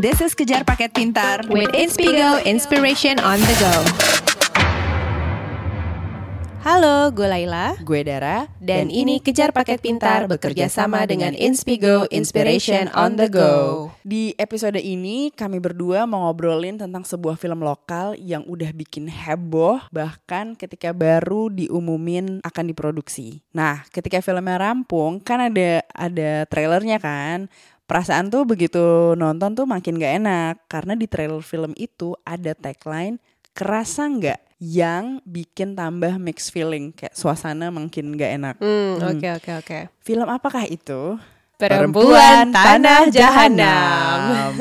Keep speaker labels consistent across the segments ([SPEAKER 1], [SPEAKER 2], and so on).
[SPEAKER 1] this is Kejar Paket Pintar
[SPEAKER 2] with Inspigo Inspiration on the go. Halo, gue Laila
[SPEAKER 3] Gue Dara
[SPEAKER 2] dan ini Kejar Paket Pintar bekerja sama dengan Inspigo Inspiration on the go.
[SPEAKER 3] Di episode ini kami berdua mau ngobrolin tentang sebuah film lokal yang udah bikin heboh bahkan ketika baru diumumin akan diproduksi. Nah, ketika filmnya rampung kan ada ada trailernya kan. Perasaan tuh begitu nonton tuh makin gak enak karena di trailer film itu ada tagline kerasa nggak yang bikin tambah mixed feeling kayak suasana makin gak enak.
[SPEAKER 2] Hmm, oke oke oke.
[SPEAKER 3] Film apakah itu?
[SPEAKER 2] Perempuan Tanah Jahanam.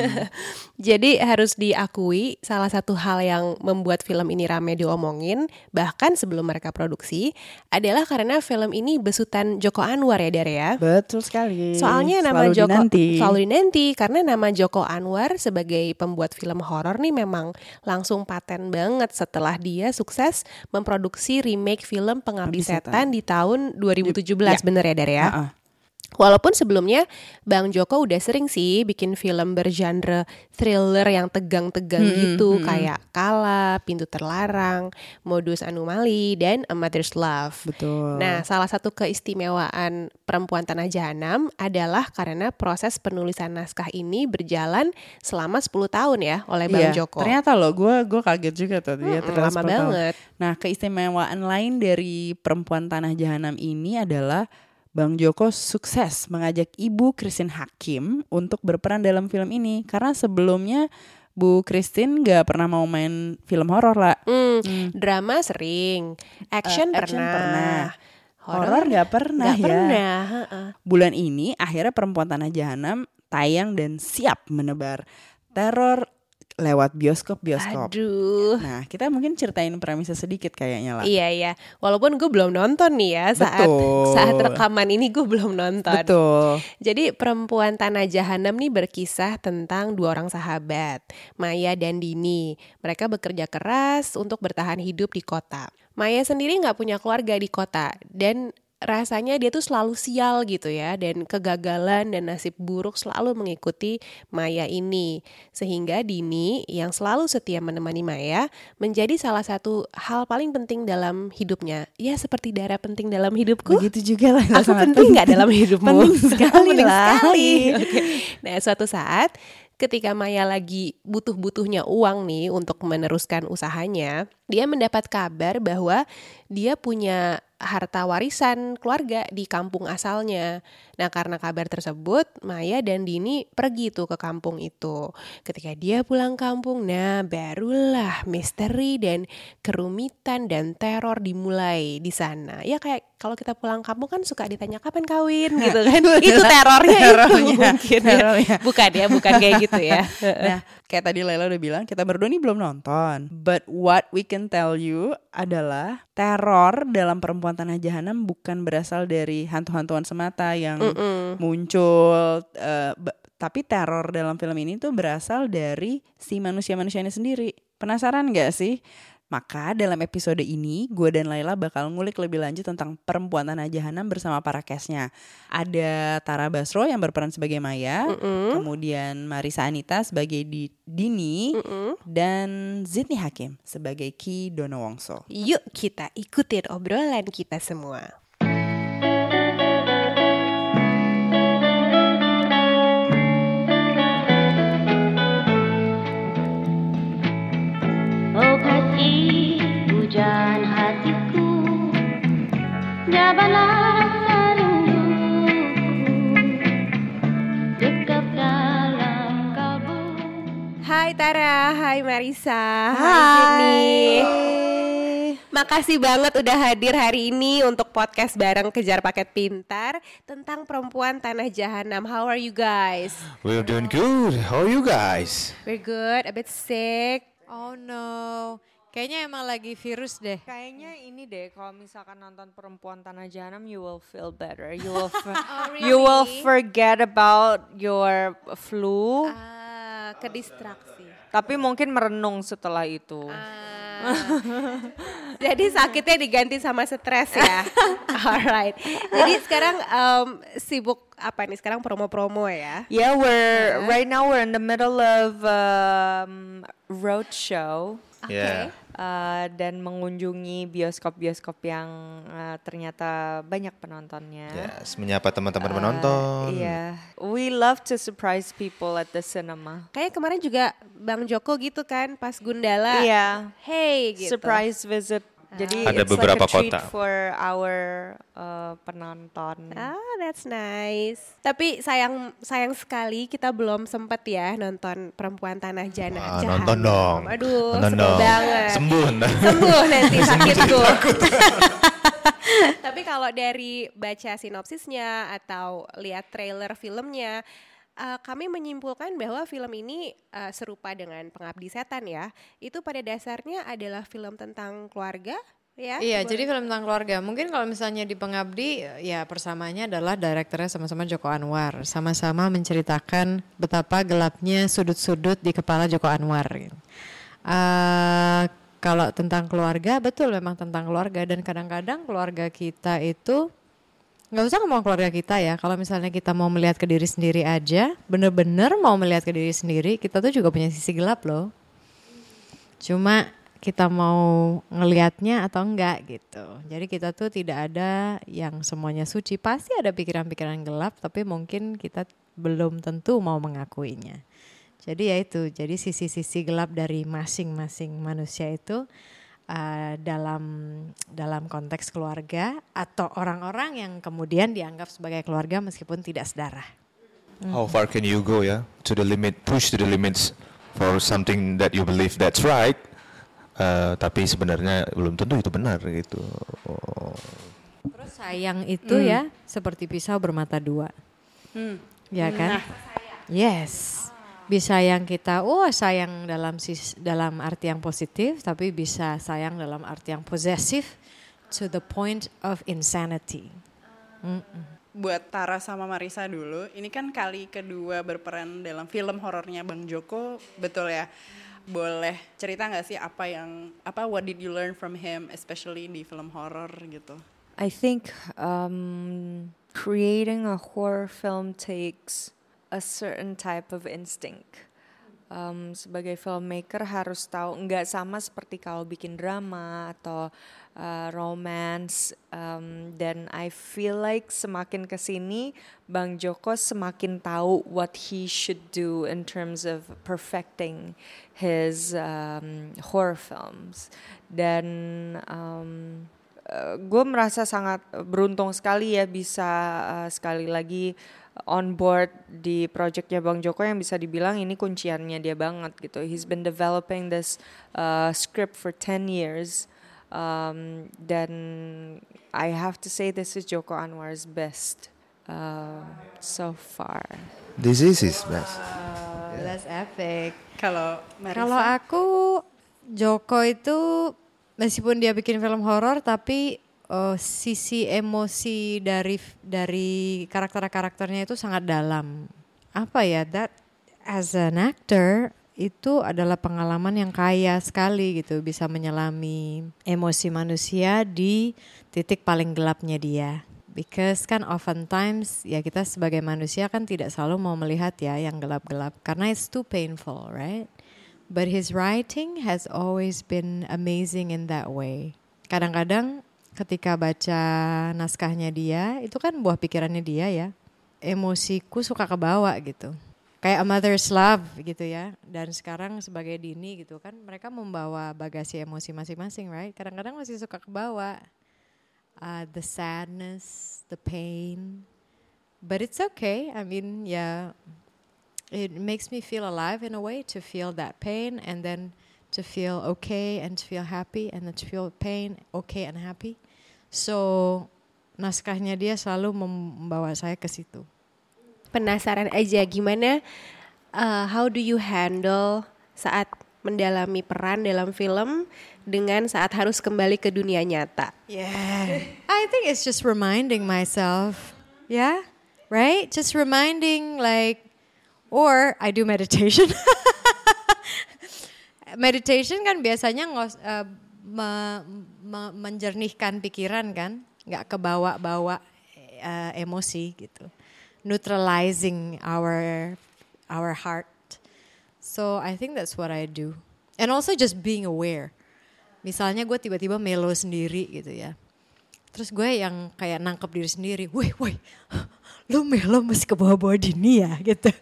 [SPEAKER 2] Jadi harus diakui salah satu hal yang membuat film ini rame diomongin bahkan sebelum mereka produksi adalah karena film ini besutan Joko Anwar ya Dara ya.
[SPEAKER 3] Betul sekali.
[SPEAKER 2] Soalnya nama
[SPEAKER 3] Selalu
[SPEAKER 2] Joko
[SPEAKER 3] dinanti.
[SPEAKER 2] selalu dinanti karena nama Joko Anwar sebagai pembuat film horor nih memang langsung paten banget setelah dia sukses memproduksi remake film Pengabdi
[SPEAKER 3] Setan.
[SPEAKER 2] Di tahun 2017
[SPEAKER 3] Ya.
[SPEAKER 2] bener ya Dara ya.
[SPEAKER 3] Ha-ha.
[SPEAKER 2] Walaupun sebelumnya Bang Joko udah sering sih bikin film bergenre thriller yang tegang-tegang
[SPEAKER 3] Hmm,
[SPEAKER 2] gitu
[SPEAKER 3] hmm,
[SPEAKER 2] kayak Kala, Pintu Terlarang, Modus Anomali dan A Mother's Love.
[SPEAKER 3] Betul.
[SPEAKER 2] Nah, salah satu keistimewaan Perempuan Tanah Jahanam adalah karena proses penulisan naskah ini berjalan selama 10 tahun ya oleh Bang
[SPEAKER 3] Iya,
[SPEAKER 2] Joko.
[SPEAKER 3] Ternyata loh, gue gue kaget juga tuh dia
[SPEAKER 2] Mm-mm,
[SPEAKER 3] ternyata
[SPEAKER 2] lama
[SPEAKER 3] 10 tahun.
[SPEAKER 2] banget.
[SPEAKER 3] Nah, keistimewaan lain dari Perempuan Tanah Jahanam ini adalah Bang Joko sukses mengajak Ibu Christine Hakim untuk berperan dalam film ini karena sebelumnya Bu Christine gak pernah mau main film horor lah.
[SPEAKER 2] Hmm, drama sering, action,
[SPEAKER 3] Eh, action
[SPEAKER 2] pernah.
[SPEAKER 3] pernah.
[SPEAKER 2] Horor
[SPEAKER 3] Horor gak pernah
[SPEAKER 2] nggak
[SPEAKER 3] ya.
[SPEAKER 2] pernah.
[SPEAKER 3] Bulan ini akhirnya Perempuan Tanah Jahanam tayang dan siap menebar teror lewat bioskop-bioskop.
[SPEAKER 2] Aduh.
[SPEAKER 3] Nah, kita mungkin ceritain premisnya sedikit kayaknya lah.
[SPEAKER 2] Iya iya, walaupun gue belum nonton nih ya saat
[SPEAKER 3] Betul.
[SPEAKER 2] saat rekaman ini gue belum nonton.
[SPEAKER 3] Betul.
[SPEAKER 2] Jadi perempuan tanah jahanam nih berkisah tentang dua orang sahabat, Maya dan Dini. Mereka bekerja keras untuk bertahan hidup di kota. Maya sendiri nggak punya keluarga di kota dan rasanya dia tuh selalu sial gitu ya dan kegagalan dan nasib buruk selalu mengikuti Maya ini sehingga Dini yang selalu setia menemani Maya menjadi salah satu hal paling penting dalam hidupnya ya seperti darah penting dalam hidupku
[SPEAKER 3] Begitu juga lah.
[SPEAKER 2] Aku penting nggak dalam hidupmu?
[SPEAKER 3] Penting sekali
[SPEAKER 2] Penting
[SPEAKER 3] lah.
[SPEAKER 2] sekali. Oke. Nah, suatu saat ketika Maya lagi butuh-butuhnya uang nih untuk meneruskan usahanya, dia mendapat kabar bahwa dia punya harta warisan keluarga di kampung asalnya. Nah, karena kabar tersebut, Maya dan Dini pergi tuh ke kampung itu. Ketika dia pulang kampung, nah barulah misteri dan kerumitan dan teror dimulai di sana. Ya kayak kalau kita pulang kampung kan suka ditanya kapan kawin gitu kan. itu terornya itu
[SPEAKER 3] Terornya,
[SPEAKER 2] mungkin ya.
[SPEAKER 3] terornya.
[SPEAKER 2] Bukan ya, bukan kayak gitu ya.
[SPEAKER 3] Nah, kayak tadi Laila udah bilang, kita berdua nih belum nonton. But what we can tell you adalah teror dalam Perempuan Tanah Jahanam bukan berasal dari hantu-hantuan semata yang
[SPEAKER 2] Mm-mm.
[SPEAKER 3] muncul. eh, ba- tapi teror dalam film ini tuh berasal dari si manusia-manusianya sendiri. Penasaran gak sih? Maka dalam episode ini gue dan Laila bakal ngulik lebih lanjut tentang perempuan tanah jahanam bersama para castnya. Ada Tara Basro yang berperan sebagai Maya,
[SPEAKER 2] Mm-mm.
[SPEAKER 3] kemudian Marisa Anita sebagai Di- Dini,
[SPEAKER 2] Mm-mm.
[SPEAKER 3] dan Zidni Hakim sebagai Ki Dono Wongso.
[SPEAKER 2] Yuk kita ikutin obrolan kita semua. Hai Tara, hai Marisa,
[SPEAKER 3] Hai.
[SPEAKER 2] Sydney. Makasih banget udah hadir hari ini untuk podcast bareng Kejar Paket Pintar tentang perempuan tanah jahanam. How are you guys?
[SPEAKER 4] We're doing good. How are you guys?
[SPEAKER 2] We're good, a bit sick.
[SPEAKER 5] Oh no, kayaknya emang lagi virus deh.
[SPEAKER 6] Kayaknya ini deh kalau misalkan nonton perempuan tanah jahanam you will feel better. You will
[SPEAKER 2] Oh,
[SPEAKER 6] you will forget about your flu.
[SPEAKER 2] Ah, ke distraksi.
[SPEAKER 6] Tapi mungkin merenung setelah itu.
[SPEAKER 2] Ah, Jadi sakitnya diganti sama stres ya. Alright. Jadi sekarang em, sibuk apa nih? Sekarang promo-promo ya.
[SPEAKER 6] Yeah, we're right now we're in the middle of um, road show
[SPEAKER 4] Yeah.
[SPEAKER 6] uh, dan mengunjungi bioskop-bioskop yang uh, ternyata banyak penontonnya.
[SPEAKER 4] Yes, menyapa teman-teman
[SPEAKER 6] Uh,
[SPEAKER 4] penonton.
[SPEAKER 6] Iya, we love to surprise people at the cinema.
[SPEAKER 2] Kayak kemarin juga Bang Joko gitu kan pas Gundala.
[SPEAKER 6] Iya,
[SPEAKER 2] Hey gitu.
[SPEAKER 6] surprise visit. Jadi
[SPEAKER 4] Ada
[SPEAKER 6] it's
[SPEAKER 4] beberapa
[SPEAKER 6] like a treat
[SPEAKER 4] kota.
[SPEAKER 6] for our uh, penonton.
[SPEAKER 2] Ah, that's nice. Tapi sayang sayang sekali kita belum sempet ya nonton Perempuan Tanah Jana.
[SPEAKER 4] Ah, nonton dong.
[SPEAKER 2] Aduh,
[SPEAKER 4] Nonton dong.
[SPEAKER 2] banget.
[SPEAKER 4] Sembuh.
[SPEAKER 2] Sembuh nanti sakitku. Tapi kalau dari baca sinopsisnya atau lihat trailer filmnya, eh, kami menyimpulkan bahwa film ini eh, serupa dengan Pengabdi Setan ya. Itu pada dasarnya adalah film tentang keluarga ya.
[SPEAKER 5] Iya,
[SPEAKER 2] Boleh-
[SPEAKER 5] jadi film tentang keluarga. Mungkin kalau misalnya di Pengabdi, ya persamanya adalah direkturnya sama-sama Joko Anwar. Sama-sama menceritakan betapa gelapnya sudut-sudut di kepala Joko Anwar. gitu. Eh, kalau tentang keluarga, betul memang tentang keluarga. Dan kadang-kadang keluarga kita itu, nggak usah ngomong keluarga kita ya. Kalau misalnya kita mau melihat ke diri sendiri aja, bener-bener mau melihat ke diri sendiri, kita tuh juga punya sisi gelap loh. Cuma kita mau ngelihatnya atau enggak gitu. Jadi kita tuh tidak ada yang semuanya suci. Pasti ada pikiran-pikiran gelap, tapi mungkin kita belum tentu mau mengakuinya. Jadi ya itu, jadi sisi-sisi gelap dari masing-masing manusia itu uh, dalam dalam konteks keluarga atau orang-orang yang kemudian dianggap sebagai keluarga meskipun tidak sedarah.
[SPEAKER 4] How far can you go ya? To the limit, push to the limits for something that you believe that's right. Eh, tapi sebenarnya belum tentu itu benar gitu. Oh.
[SPEAKER 5] Terus sayang itu ya seperti pisau bermata dua. Ya kan? Yes. Bisa yang kita, oh sayang dalam dalam arti yang positif, tapi bisa sayang dalam arti yang posesif to the point of insanity.
[SPEAKER 3] Buat Tara sama Marisa dulu, ini kan kali kedua berperan dalam film horornya Bang Joko, betul ya? Boleh cerita nggak sih apa yang apa what did you learn from him, especially di film horor gitu?
[SPEAKER 6] I think um, creating a horror film takes a certain type of instinct. Um, sebagai filmmaker harus tahu nggak sama seperti kalau bikin drama atau uh, romance um, dan I feel like semakin ke sini Bang Joko semakin tahu what he should do in terms of perfecting his um, horror films dan um, gue merasa sangat beruntung sekali ya bisa uh, sekali lagi on board di projectnya Bang Joko yang bisa dibilang ini kunciannya dia banget gitu. He's been developing this uh, script for 10 years um, dan I have to say this is Joko Anwar's best uh, so far.
[SPEAKER 4] This is his best.
[SPEAKER 5] that's epic.
[SPEAKER 3] Kalau
[SPEAKER 5] Kalau aku Joko itu meskipun dia bikin film horor tapi eh, sisi emosi dari dari karakter-karakternya itu sangat dalam. Apa ya that as an actor itu adalah pengalaman yang kaya sekali gitu bisa menyelami emosi manusia di titik paling gelapnya dia. Because kan oftentimes ya kita sebagai manusia kan tidak selalu mau melihat ya yang gelap-gelap karena it's too painful, right? But his writing has always been amazing in that way. Kadang-kadang ketika baca naskahnya dia, itu kan buah pikirannya dia ya. Emosiku suka kebawa gitu. Kayak a mother's love gitu ya. Dan sekarang sebagai Dini gitu kan, mereka membawa bagasi emosi masing-masing, right? Kadang-kadang masih suka kebawa. Uh, the sadness, the pain. But it's okay. I mean, ya it makes me feel alive in a way to feel that pain and then to feel okay and to feel happy and then to feel pain, okay and happy. So naskahnya dia selalu membawa saya ke situ.
[SPEAKER 2] penasaran aja gimana uh, how do you handle saat mendalami peran dalam film dengan saat harus kembali ke dunia nyata.
[SPEAKER 5] Yeah. I think it's just reminding myself. Yeah. Right? Just reminding like or I do meditation. meditation kan biasanya ngos, eh, me- me- menjernihkan pikiran kan, nggak kebawa-bawa eh, emosi gitu, neutralizing our our heart. So I think that's what I do, and also just being aware. Misalnya gue tiba-tiba melo sendiri gitu ya, terus gue yang kayak nangkep diri sendiri, woi woi, lu melo masih ke bawah-bawah dini ya gitu.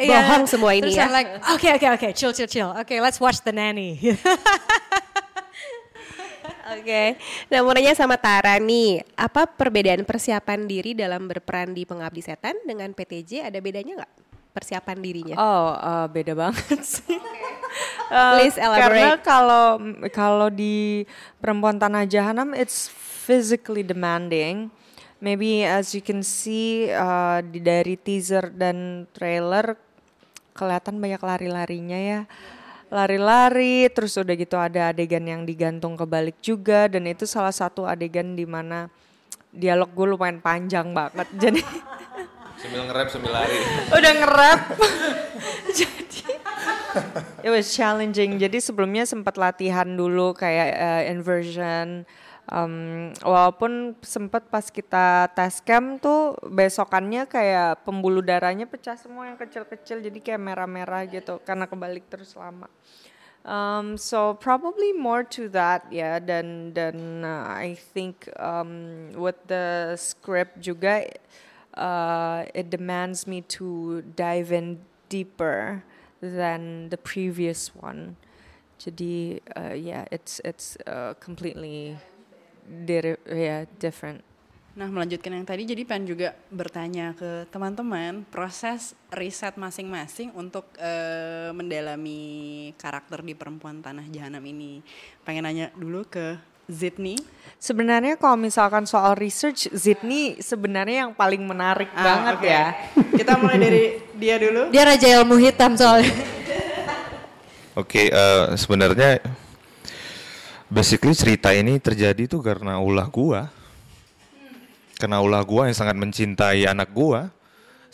[SPEAKER 2] Bohong semua ini
[SPEAKER 5] Terus
[SPEAKER 2] ya.
[SPEAKER 5] Like, oke oke oke, chill chill chill. Oke, let's watch the nanny.
[SPEAKER 2] Oke, nah mau nanya sama Tara nih, apa perbedaan persiapan diri dalam berperan di Pengabdi Setan dengan PTJ? Ada bedanya nggak persiapan dirinya?
[SPEAKER 6] Oh, eh, beda banget sih.
[SPEAKER 2] Please
[SPEAKER 6] Karena
[SPEAKER 2] elaborate.
[SPEAKER 6] kalau kalau di Perempuan Tanah Jahanam it's physically demanding. Maybe as you can see uh, di dari teaser dan trailer kelihatan banyak lari-larinya ya. Lari-lari terus udah gitu ada adegan yang digantung ke balik juga dan itu salah satu adegan di mana dialog gue lumayan panjang banget. Jadi
[SPEAKER 4] Sambil nge-rap sambil lari.
[SPEAKER 6] udah nge-rap. Jadi it was challenging. Jadi sebelumnya sempat latihan dulu kayak uh, inversion. Um, walaupun sempat pas kita tes cam tuh besokannya kayak pembuluh darahnya pecah semua yang kecil-kecil jadi kayak merah-merah gitu karena kebalik terus lama. Um, so probably more to that ya dan dan uh, I think um, with the script juga uh, it demands me to dive in deeper than the previous one. Jadi uh, yeah, it's it's uh, completely di- yeah, different.
[SPEAKER 3] Nah melanjutkan yang tadi jadi pengen juga bertanya ke teman-teman proses riset masing-masing untuk eh, mendalami karakter di perempuan tanah jahanam ini. Pengen nanya dulu ke Zidni.
[SPEAKER 6] Sebenarnya kalau misalkan soal research, Zidni sebenarnya yang paling menarik
[SPEAKER 3] Ah,
[SPEAKER 6] banget
[SPEAKER 3] oke.
[SPEAKER 6] ya.
[SPEAKER 3] Kita mulai dari dia dulu.
[SPEAKER 5] Dia raja ilmu hitam soalnya.
[SPEAKER 4] Oke, eh, sebenarnya basically cerita ini terjadi tuh karena ulah gua. Karena ulah gua yang sangat mencintai anak gua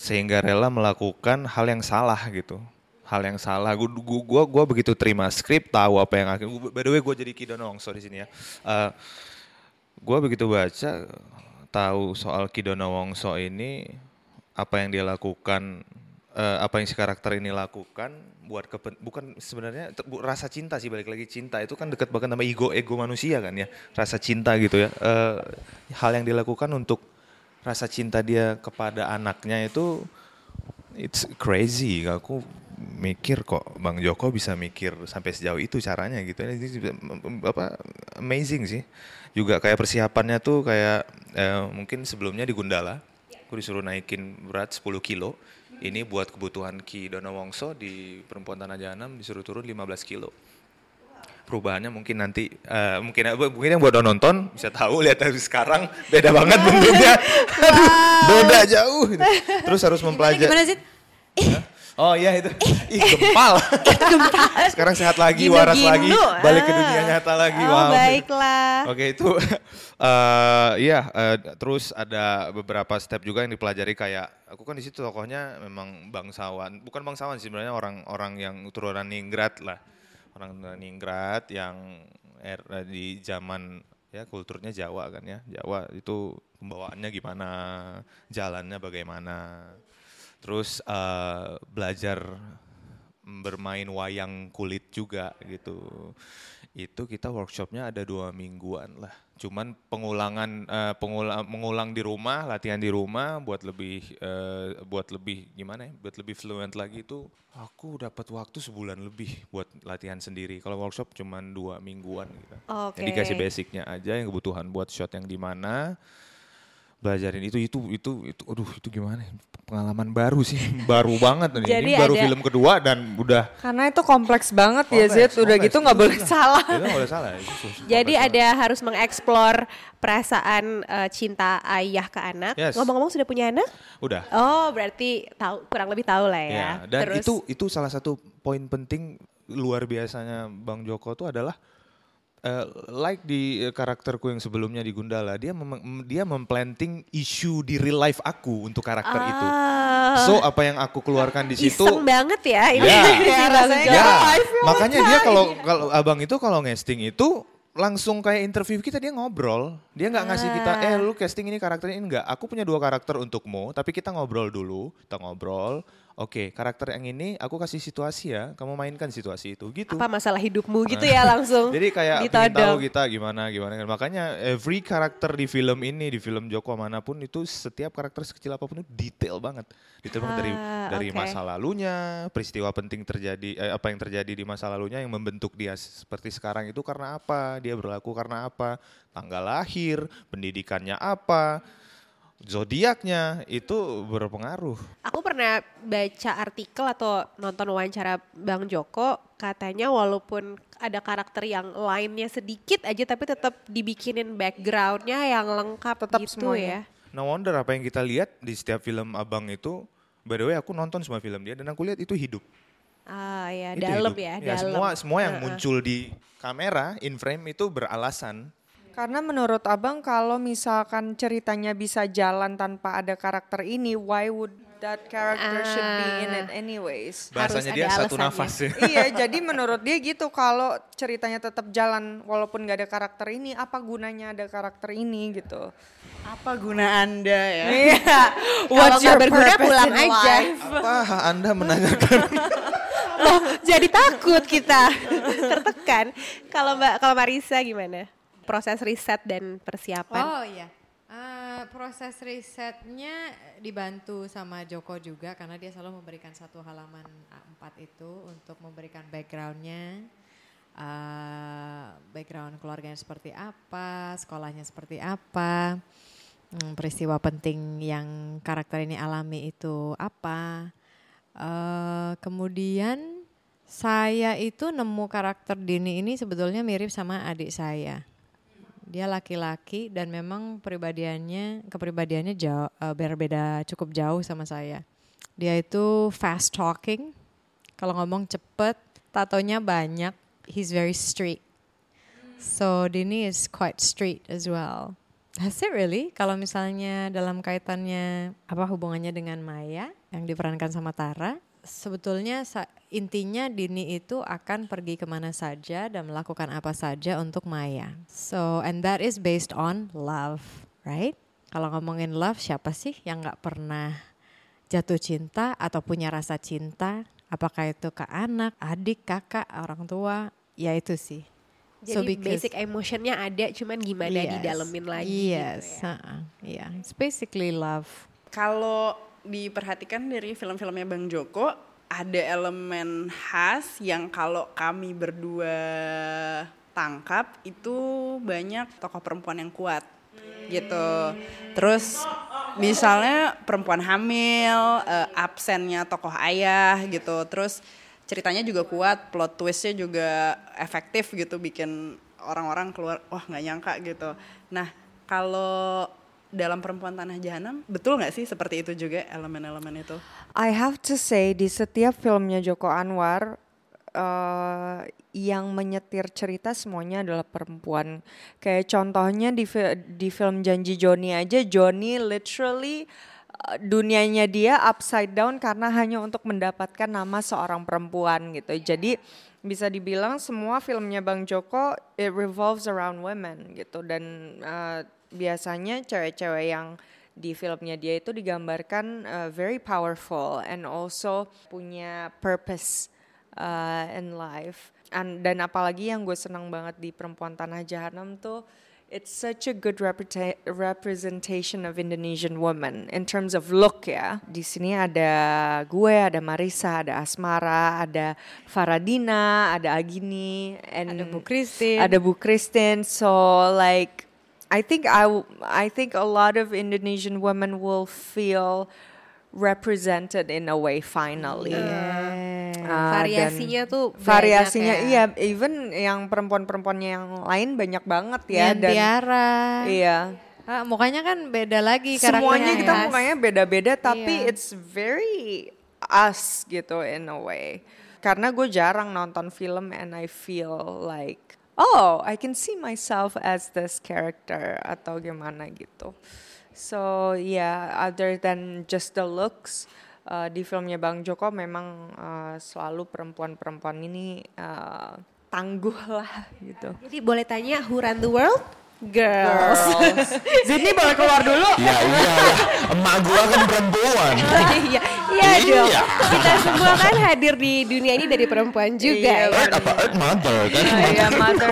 [SPEAKER 4] sehingga rela melakukan hal yang salah gitu. Hal yang salah. Gua gua gua, gua begitu terima skrip, tahu apa yang akan by the way gua jadi Kidono Wongso di sini ya. Eh, gua begitu baca tahu soal Kidono Wongso ini apa yang dia lakukan eh, apa yang si karakter ini lakukan buat kepen, bukan sebenarnya bu- rasa cinta sih balik lagi cinta itu kan dekat banget sama ego ego manusia kan ya rasa cinta gitu ya. Eh, hal yang dilakukan untuk rasa cinta dia kepada anaknya itu it's crazy. Aku mikir kok Bang Joko bisa mikir sampai sejauh itu caranya gitu ini juga, mm, apa amazing sih. Juga kayak persiapannya tuh kayak eh, mungkin sebelumnya di Gundala aku disuruh naikin berat 10 kilo ini buat kebutuhan Ki Dono Wongso di Perempuan Tanah Jahanam disuruh turun 15 kilo. Perubahannya mungkin nanti eh, mungkin mungkin yang buat nonton bisa tahu lihat dari sekarang beda banget bentuknya. Aduh, beda jauh gitu. terus harus mempelajari.
[SPEAKER 5] Gimana sih?
[SPEAKER 4] Oh iya itu. Ih gempal. Sekarang sehat lagi,
[SPEAKER 2] Ginu,
[SPEAKER 4] waras lagi, balik ke dunia nyata lagi.
[SPEAKER 2] Oh,
[SPEAKER 4] wow.
[SPEAKER 2] baiklah.
[SPEAKER 4] Oke itu eh iya eh, terus ada beberapa step juga yang dipelajari kayak aku kan di situ tokohnya memang bangsawan, bukan bangsawan sih sebenarnya orang-orang yang turunan Ningrat lah. Orang turunan Ningrat yang er, di zaman ya kulturnya Jawa kan ya. Jawa itu pembawaannya gimana, jalannya bagaimana. Terus eh, belajar bermain wayang kulit juga gitu. Itu kita workshopnya ada dua mingguan lah. Cuman pengulangan eh, pengula- mengulang di rumah, latihan di rumah buat lebih eh, buat lebih gimana ya? Buat lebih fluent lagi itu aku dapat waktu sebulan lebih buat latihan sendiri. Kalau workshop cuman dua mingguan gitu.
[SPEAKER 2] Oke.
[SPEAKER 4] Jadi kasih basicnya aja yang kebutuhan buat shot yang di mana belajarin itu itu itu itu aduh itu gimana ya? pengalaman baru sih baru banget nih
[SPEAKER 2] Jadi
[SPEAKER 4] ini baru
[SPEAKER 2] ada-
[SPEAKER 4] film kedua dan udah
[SPEAKER 6] Karena itu kompleks banget ya
[SPEAKER 4] Kompleks,
[SPEAKER 6] Zed, udah
[SPEAKER 4] kompleks.
[SPEAKER 6] gitu nggak boleh salah.
[SPEAKER 4] itu nggak boleh salah
[SPEAKER 2] Jadi ada harus mengeksplor perasaan eh, cinta ayah ke anak.
[SPEAKER 4] Yes.
[SPEAKER 2] Ngomong-ngomong sudah punya anak?
[SPEAKER 4] udah
[SPEAKER 2] Oh, berarti tahu kurang lebih tahu lah ya.
[SPEAKER 4] ya dan
[SPEAKER 2] Terus
[SPEAKER 4] itu itu salah satu poin penting luar biasanya Bang Joko tuh adalah eh, like di eh, karakterku yang sebelumnya di Gundala, dia mem- dia memplanting isu di real life aku untuk karakter itu. So apa yang aku keluarkan di situ
[SPEAKER 2] Iseng banget ya ini.
[SPEAKER 4] Ya.
[SPEAKER 2] si Bang
[SPEAKER 4] Ya,
[SPEAKER 2] Jo.
[SPEAKER 4] makanya dia kalau kalau abang itu kalau ngesting itu langsung kayak interview kita dia ngobrol. Dia nggak ngasih kita, eh lu casting ini karakternya ini enggak. Aku punya dua karakter untukmu, tapi kita ngobrol dulu. Kita ngobrol. Oke, karakter yang ini aku kasih situasi ya. Kamu mainkan situasi itu, gitu.
[SPEAKER 2] Apa masalah hidupmu gitu ya langsung.
[SPEAKER 4] Jadi kayak pengen tahu kita gimana gimana. Makanya every karakter di film ini, di film Joko mana pun itu setiap karakter sekecil apa pun itu detail banget. Detail banget dari
[SPEAKER 2] Ah,
[SPEAKER 4] dari
[SPEAKER 2] oke.
[SPEAKER 4] masa lalunya, peristiwa penting terjadi eh, apa yang terjadi di masa lalunya yang membentuk dia seperti sekarang itu karena apa? Dia berlaku karena apa? Tanggal lahir, pendidikannya apa? Zodiaknya itu berpengaruh.
[SPEAKER 2] Aku pernah baca artikel atau nonton wawancara Bang Joko, katanya walaupun ada karakter yang lainnya sedikit aja tapi tetap dibikinin backgroundnya yang lengkap
[SPEAKER 6] Tetap
[SPEAKER 2] gitu
[SPEAKER 6] semuanya.
[SPEAKER 2] ya.
[SPEAKER 4] No wonder apa yang kita lihat di setiap film abang itu, by the way aku nonton semua film dia dan aku lihat itu hidup.
[SPEAKER 2] Ah ya,
[SPEAKER 4] Itu
[SPEAKER 2] dalam
[SPEAKER 4] hidup.
[SPEAKER 2] ya,
[SPEAKER 4] Ya,
[SPEAKER 2] dalam.
[SPEAKER 4] semua semua yang
[SPEAKER 2] Heeh.
[SPEAKER 4] muncul di kamera in frame itu beralasan.
[SPEAKER 6] Karena menurut abang kalau misalkan ceritanya bisa jalan tanpa ada karakter ini, why would that character should be in it anyways?
[SPEAKER 4] Bahasanya
[SPEAKER 2] ada
[SPEAKER 4] dia satu
[SPEAKER 2] alasannya.
[SPEAKER 4] nafas ya.
[SPEAKER 6] iya, jadi menurut dia gitu kalau ceritanya tetap jalan walaupun gak ada karakter ini, apa gunanya ada karakter ini gitu?
[SPEAKER 3] Apa guna Anda ya?
[SPEAKER 6] Iya.
[SPEAKER 2] Kalau nggak berguna pulang aja.
[SPEAKER 4] Apa Anda menanyakan?
[SPEAKER 2] Loh, jadi takut kita. Tertekan. Kalau Mbak kalau Marisa gimana? Proses riset dan persiapan.
[SPEAKER 5] Oh iya. Eh, proses risetnya dibantu sama Joko juga karena dia selalu memberikan satu halaman A4 itu untuk memberikan backgroundnya, eh, background keluarganya seperti apa, sekolahnya seperti apa, hmm, peristiwa penting yang karakter ini alami itu apa. Eh, kemudian saya itu nemu karakter Dini ini sebetulnya mirip sama adik saya. Dia laki-laki dan memang pribadiannya kepribadiannya jauh eh, berbeda cukup jauh sama saya. Dia itu fast talking. Kalau ngomong cepet, tatonya banyak. He's very street. So Dini is quite street as well. That's it really. Kalau misalnya dalam kaitannya apa hubungannya dengan Maya yang diperankan sama Tara, sebetulnya intinya Dini itu akan pergi ke mana saja dan melakukan apa saja untuk Maya. So and that is based on love, right? Kalau ngomongin love, siapa sih yang nggak pernah jatuh cinta atau punya rasa cinta? Apakah itu ke anak, adik, kakak, orang tua? Ya itu sih.
[SPEAKER 2] Jadi
[SPEAKER 5] So because-
[SPEAKER 2] basic emotionnya ada, cuman gimana
[SPEAKER 5] Yes.
[SPEAKER 2] didalemin lagi
[SPEAKER 5] Yes,
[SPEAKER 2] gitu ya.
[SPEAKER 5] uh-uh, yeah. It's basically love.
[SPEAKER 3] Kalau diperhatikan dari film-filmnya Bang Joko, ada elemen khas yang kalau kami berdua tangkap itu banyak tokoh perempuan yang kuat gitu. Terus misalnya perempuan hamil, eh, absennya tokoh ayah gitu. Terus ceritanya juga kuat, plot twistnya juga efektif gitu, bikin orang-orang keluar wah nggak nyangka gitu. Nah kalau dalam perempuan tanah jahanam betul nggak sih seperti itu juga elemen-elemen itu?
[SPEAKER 6] I have to say di setiap filmnya Joko Anwar eh, yang menyetir cerita semuanya adalah perempuan. Kayak contohnya di di film Janji Joni aja Joni literally eh, dunianya dia upside down karena hanya untuk mendapatkan nama seorang perempuan gitu. Jadi bisa dibilang semua filmnya Bang Joko it revolves around women gitu dan eh, biasanya cewek-cewek yang di filmnya dia itu digambarkan uh, very powerful and also punya purpose uh, in life. And, dan apalagi yang gue senang banget di Perempuan Tanah Jahanam tuh it's such a good representation of Indonesian women in terms of look ya. Di sini ada gue, ada Marisa, ada Asmara, ada Faradina, ada Agini, and
[SPEAKER 5] Ada Bu Christine.
[SPEAKER 6] ada Bu Christine. So like I think I I think a lot of Indonesian women will feel represented in a way finally. Ah, dan
[SPEAKER 2] Variasinya tuh
[SPEAKER 6] variasinya
[SPEAKER 2] ya.
[SPEAKER 6] iya even yang perempuan-perempuannya yang lain banyak banget ya
[SPEAKER 5] Nian
[SPEAKER 6] dan
[SPEAKER 5] Tiara.
[SPEAKER 6] iya
[SPEAKER 5] Ah, mukanya kan beda lagi
[SPEAKER 6] semuanya kita
[SPEAKER 5] ya.
[SPEAKER 6] mukanya beda-beda tapi
[SPEAKER 5] Iya.
[SPEAKER 6] it's very us gitu in a way karena gue jarang nonton film and I feel like oh I can see myself as this character atau gimana gitu. So yeah, other than just the looks, uh, di filmnya Bang Joko memang uh, selalu perempuan-perempuan ini uh, tangguh lah gitu.
[SPEAKER 2] Jadi boleh tanya who run the world? Girls.
[SPEAKER 6] Sydney boleh keluar dulu.
[SPEAKER 4] Ya iya, emak gua kan perempuan.
[SPEAKER 2] Iya, iya dong.
[SPEAKER 4] Iya.
[SPEAKER 2] Kita semua kan hadir di dunia ini dari perempuan juga. ya.
[SPEAKER 4] Earth apa Earth Mother kan?
[SPEAKER 6] Oh, iya, mother.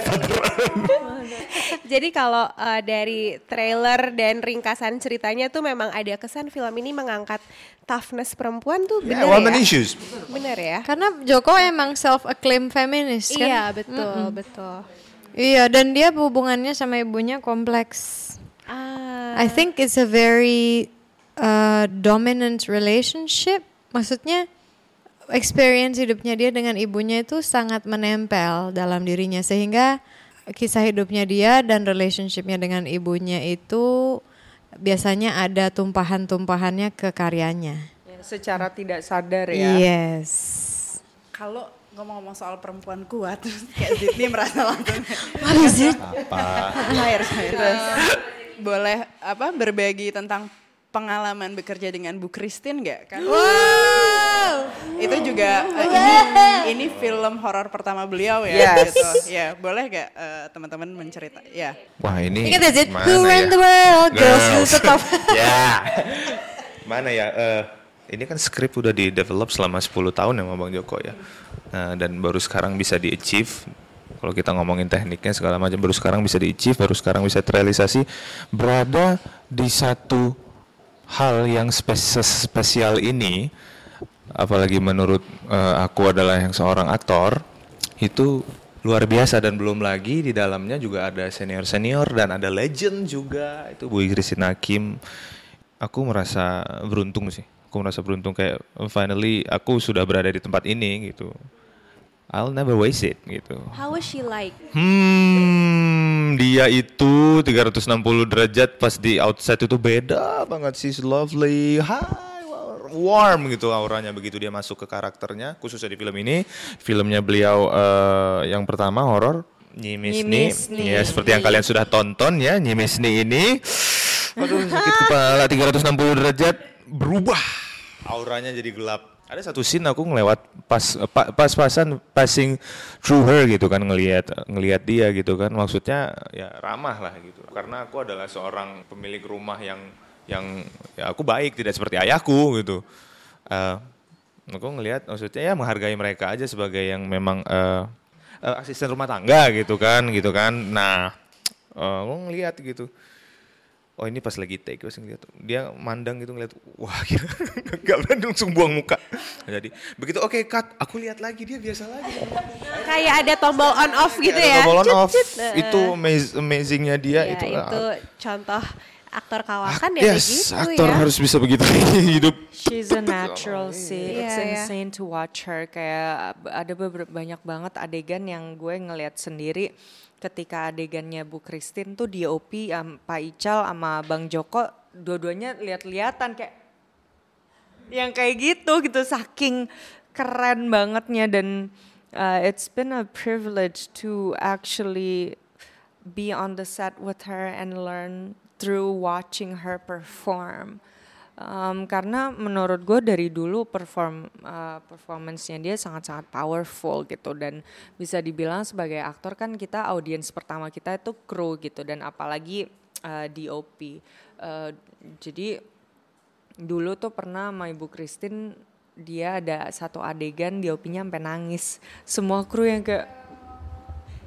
[SPEAKER 2] Jadi kalau uh, dari trailer dan ringkasan ceritanya tuh memang ada kesan film ini mengangkat toughness perempuan tuh
[SPEAKER 4] Yeah,
[SPEAKER 2] benar
[SPEAKER 4] woman
[SPEAKER 2] ya?
[SPEAKER 4] issues.
[SPEAKER 2] Benar ya?
[SPEAKER 5] Karena Joko emang self-acclaimed feminist kan?
[SPEAKER 2] Iya, betul, betul.
[SPEAKER 5] Iya, dan dia hubungannya sama ibunya kompleks.
[SPEAKER 2] Ah,
[SPEAKER 5] I think it's a very uh, dominant relationship. Maksudnya experience hidupnya dia dengan ibunya itu sangat menempel dalam dirinya sehingga kisah hidupnya dia dan relationshipnya dengan ibunya itu biasanya ada tumpahan-tumpahannya ke karyanya.
[SPEAKER 6] Ya, secara tidak sadar ya.
[SPEAKER 5] Yes.
[SPEAKER 3] Kalau ngomong-ngomong soal perempuan kuat, terus kayak Sydney merasa langsung
[SPEAKER 4] Apa?
[SPEAKER 3] air, air. Boleh apa berbagi tentang pengalaman bekerja dengan Bu Christine nggak kan? Itu juga eh, ini ini film horor pertama beliau ya.
[SPEAKER 6] Yes.
[SPEAKER 3] Gitu. Ya boleh nggak eh, teman-teman mencerita? Ya.
[SPEAKER 4] Wah ini
[SPEAKER 5] Ingat ya, Zid?
[SPEAKER 4] mana
[SPEAKER 5] Who ran
[SPEAKER 4] ya?
[SPEAKER 5] the world? Girls will tetap.
[SPEAKER 4] ya. Mana ya? eh, ini kan skrip udah di develop selama 10 tahun ya sama Bang Joko ya. Nah, dan baru sekarang bisa di achieve. Kalau kita ngomongin tekniknya segala macam baru sekarang bisa di achieve, baru sekarang bisa terrealisasi berada di satu hal yang spes- spesial ini apalagi menurut eh, aku adalah yang seorang aktor itu luar biasa dan belum lagi di dalamnya juga ada senior senior dan ada legend juga itu Bu Christine Hakim. Aku merasa beruntung sih aku merasa beruntung kayak finally aku sudah berada di tempat ini gitu. I'll never waste it gitu.
[SPEAKER 2] How was she like?
[SPEAKER 4] Hmm, dia itu 360 derajat pas di outside itu beda banget sih, lovely, hi, warm gitu auranya begitu dia masuk ke karakternya, khususnya di film ini, filmnya beliau eh, yang pertama horor Nyimisni,
[SPEAKER 6] Nyimisni.
[SPEAKER 4] ya seperti yang kalian sudah tonton ya, Nyimisni ini, aduh sakit kepala 360 derajat berubah, auranya jadi gelap. Ada satu scene aku ngelewat pas pa- pas-pasan passing through her gitu kan ngelihat ngelihat dia gitu kan. Maksudnya ya ramah lah gitu. Karena aku adalah seorang pemilik rumah yang yang ya aku baik tidak seperti ayahku gitu. Eh, aku ngelihat maksudnya ya menghargai mereka aja sebagai yang memang eh, eh, asisten rumah tangga gitu kan gitu kan. Nah eh, aku ngelihat gitu oh ini pas lagi take pas ngeliat dia mandang gitu ngeliat wah gila gak berani langsung buang muka jadi begitu oke cut aku lihat lagi dia biasa lagi
[SPEAKER 2] Kayak ada tombol on off gitu ya?
[SPEAKER 4] tombol on
[SPEAKER 2] Cut,
[SPEAKER 4] off
[SPEAKER 2] cut.
[SPEAKER 4] Itu amaz- amazingnya dia
[SPEAKER 2] ya,
[SPEAKER 4] itu,
[SPEAKER 2] itu, contoh aktor kawakan
[SPEAKER 4] Ah,
[SPEAKER 2] ya
[SPEAKER 4] yes
[SPEAKER 2] begitu
[SPEAKER 4] aktor
[SPEAKER 2] ya.
[SPEAKER 4] harus bisa begitu hidup
[SPEAKER 6] She's a natural sih.
[SPEAKER 2] Iya,
[SPEAKER 6] It's
[SPEAKER 2] iya.
[SPEAKER 6] insane to watch her. Kayak ada beberapa banyak banget adegan yang gue ngeliat sendiri ketika adegannya Bu Christine tuh DOP um, Pak Ical sama Bang Joko dua-duanya lihat-lihatan kayak yang kayak gitu gitu saking keren bangetnya dan uh, it's been a privilege to actually be on the set with her and learn through watching her perform. Um, karena menurut gue dari dulu perform uh, performance-nya dia sangat-sangat powerful gitu dan bisa dibilang sebagai aktor kan kita audiens pertama kita itu kru gitu dan apalagi uh, DOP. Uh, jadi dulu tuh pernah sama Ibu Christine dia ada satu adegan DOP-nya sampai nangis. Semua kru yang kayak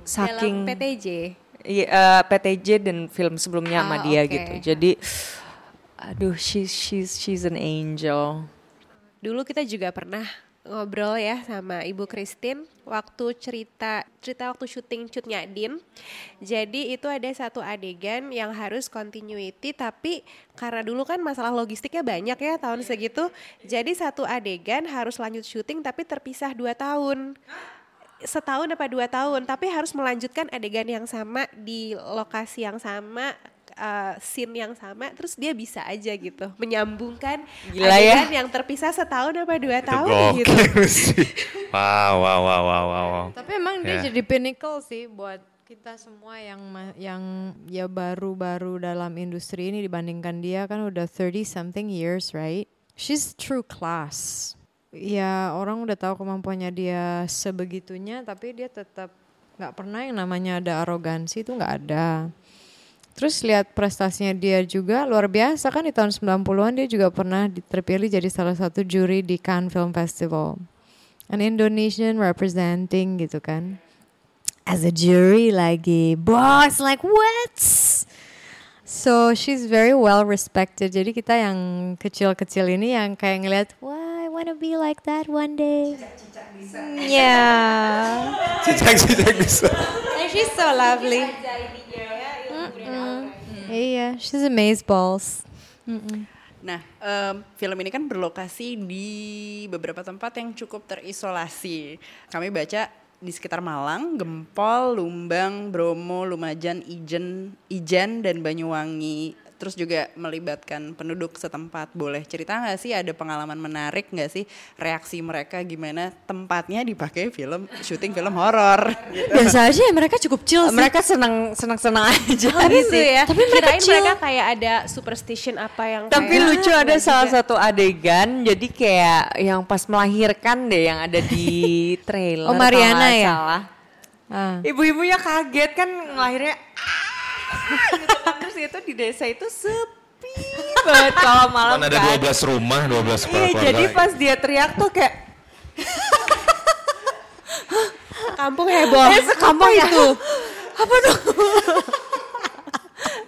[SPEAKER 6] saking
[SPEAKER 2] Dalam PTJ.
[SPEAKER 6] Iya, eh, PTJ dan film sebelumnya sama
[SPEAKER 2] Ah,
[SPEAKER 6] dia
[SPEAKER 2] oke.
[SPEAKER 6] gitu. Jadi aduh she's she's she's an angel.
[SPEAKER 2] Dulu kita juga pernah ngobrol ya sama Ibu Christine waktu cerita cerita waktu syuting cutnya Din. Jadi itu ada satu adegan yang harus continuity tapi karena dulu kan masalah logistiknya banyak ya tahun segitu. Jadi satu adegan harus lanjut syuting tapi terpisah dua tahun setahun apa dua tahun tapi harus melanjutkan adegan yang sama di lokasi yang sama uh, scene yang sama terus dia bisa aja gitu menyambungkan
[SPEAKER 6] Gila ya.
[SPEAKER 2] adegan yang terpisah setahun apa dua
[SPEAKER 4] itu
[SPEAKER 2] tahun gitu
[SPEAKER 4] wow wow wow wow wow, wow.
[SPEAKER 5] Tapi emang dia
[SPEAKER 4] Ya.
[SPEAKER 5] jadi pinnacle sih buat kita semua yang yang ya baru-baru dalam industri ini dibandingkan dia kan udah 30 something years, right? She's true class. Ya orang udah tahu kemampuannya dia sebegitunya, tapi dia tetap nggak pernah yang namanya ada arogansi itu nggak ada. Terus lihat prestasinya dia juga luar biasa kan di tahun 90-an dia juga pernah terpilih jadi salah satu juri di Cannes Film Festival. An Indonesian representing gitu kan as a jury lagi. Boss like what? So she's very well respected. Jadi kita yang kecil-kecil ini yang kayak ngeliat, wah I wanna be like that one day. Yeah.
[SPEAKER 4] Cicak-cicak bisa.
[SPEAKER 5] And she's so lovely. Mm-mm. Iya, she's amaze balls.
[SPEAKER 3] Nah, em, film ini kan berlokasi di beberapa tempat yang cukup terisolasi. Kami baca di sekitar Malang, Gempol, Lumbang, Bromo, Lumajang, Ijen, Ijen dan Banyuwangi. Terus juga melibatkan penduduk setempat. Boleh cerita nggak sih ada pengalaman menarik nggak sih reaksi mereka gimana tempatnya dipakai film syuting film horor? Gitu.
[SPEAKER 5] Biasa aja ya mereka cukup chill sih.
[SPEAKER 6] Mereka senang senang senang aja
[SPEAKER 2] Tapi
[SPEAKER 6] sih.
[SPEAKER 2] gitu ya.
[SPEAKER 5] Tapi mereka
[SPEAKER 2] Kirain
[SPEAKER 5] chill.
[SPEAKER 2] mereka kayak ada superstition apa yang
[SPEAKER 6] Tapi
[SPEAKER 2] kayak-
[SPEAKER 6] lucu ada salah satu adegan jadi kayak yang pas melahirkan deh yang ada di trailer.
[SPEAKER 5] Oh, Mariana ya?
[SPEAKER 6] Salah.
[SPEAKER 5] Ah.
[SPEAKER 6] Ibu-ibunya kaget kan ngelahirnya "Ah!" gitu itu di desa itu sepi banget kalau malam
[SPEAKER 4] Kan ada
[SPEAKER 6] kan.
[SPEAKER 4] 12 rumah, 12
[SPEAKER 6] Iya,
[SPEAKER 4] kepala keluarga.
[SPEAKER 6] jadi pas dia teriak tuh kayak
[SPEAKER 2] kampung heboh.
[SPEAKER 6] eh sekampung itu. Apa tuh?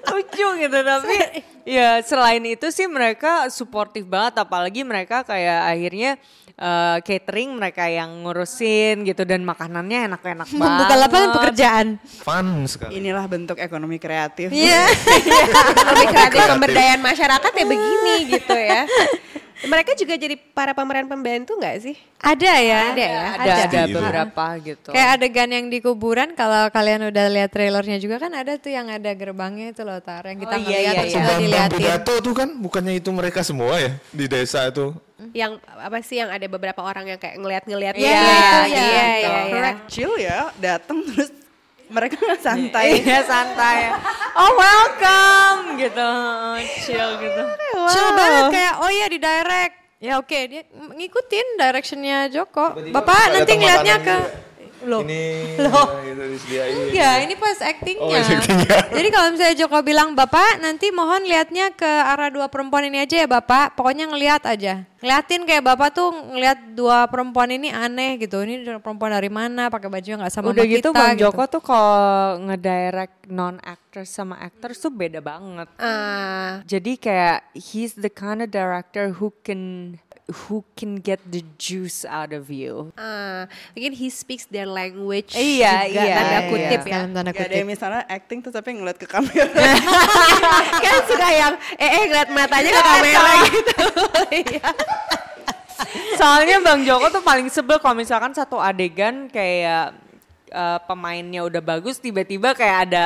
[SPEAKER 6] lucu gitu tapi ya selain itu sih mereka suportif banget apalagi mereka kayak akhirnya eh, catering mereka yang ngurusin gitu dan makanannya enak-enak banget.
[SPEAKER 5] Membuka lapangan pekerjaan.
[SPEAKER 4] Fun sekali.
[SPEAKER 3] Inilah bentuk ekonomi kreatif.
[SPEAKER 5] Iya.
[SPEAKER 2] Lebih kreatif pemberdayaan masyarakat ya begini gitu ya. Mereka juga jadi para pemeran pembantu nggak sih?
[SPEAKER 5] Ada ya.
[SPEAKER 2] Ada ya?
[SPEAKER 6] ada ada
[SPEAKER 4] Gitu.
[SPEAKER 6] beberapa gitu.
[SPEAKER 5] Kayak adegan yang di kuburan kalau kalian udah lihat trailernya juga kan ada tuh yang ada gerbangnya itu loh Tar yang kita
[SPEAKER 6] Oh, iya,
[SPEAKER 5] ngeliat
[SPEAKER 6] iya, iya.
[SPEAKER 4] Bambang
[SPEAKER 5] diliatin.
[SPEAKER 4] Budato tuh kan bukannya itu mereka semua ya di desa itu.
[SPEAKER 2] Yang apa sih yang ada beberapa orang yang kayak ngeliat-ngeliat
[SPEAKER 5] Iya,
[SPEAKER 2] gitu
[SPEAKER 5] itu
[SPEAKER 2] ya.
[SPEAKER 5] ya.
[SPEAKER 2] Iya, iya, iya.
[SPEAKER 3] Correct, chill ya, datang terus mereka nggak santai.
[SPEAKER 6] Iya santai. Oh welcome gitu, chill gitu.
[SPEAKER 5] Chill banget kayak oh iya di direct. Ya oke dia ng- ngikutin directionnya Joko. Bapak nanti ngeliatnya ke Loh.
[SPEAKER 4] Ini
[SPEAKER 5] Loh.
[SPEAKER 4] gitu disediain.
[SPEAKER 5] Enggak, ini pas actingnya.
[SPEAKER 4] Oh, actingnya.
[SPEAKER 5] Jadi kalau misalnya Joko bilang, Bapak nanti mohon lihatnya ke arah dua perempuan ini aja ya Bapak. Pokoknya ngeliat aja. Ngeliatin kayak Bapak tuh ngeliat dua perempuan ini aneh gitu. Ini perempuan dari mana, pakai baju yang nggak sama
[SPEAKER 6] Udah
[SPEAKER 5] sama
[SPEAKER 6] gitu
[SPEAKER 5] kita.
[SPEAKER 6] Bang Joko tuh kalau ngedirect non actors sama actors tuh beda banget.
[SPEAKER 2] Ah,
[SPEAKER 6] Jadi kayak he's the kind of director who can who can get the juice out of you.
[SPEAKER 2] ah, mungkin he speaks their language
[SPEAKER 6] Iya,
[SPEAKER 2] juga
[SPEAKER 6] iya,
[SPEAKER 2] tanda
[SPEAKER 6] iya.
[SPEAKER 2] kutip ya.
[SPEAKER 5] Dalam tanda
[SPEAKER 3] Gak ada
[SPEAKER 5] kutip.
[SPEAKER 3] yang misalnya acting terus tapi ngeliat ke kamera.
[SPEAKER 2] kan suka yang eh eh ngeliat matanya ke kamera gitu. Iya.
[SPEAKER 6] Soalnya Bang Joko tuh paling sebel kalau misalkan satu adegan kayak eh, pemainnya udah bagus tiba-tiba kayak ada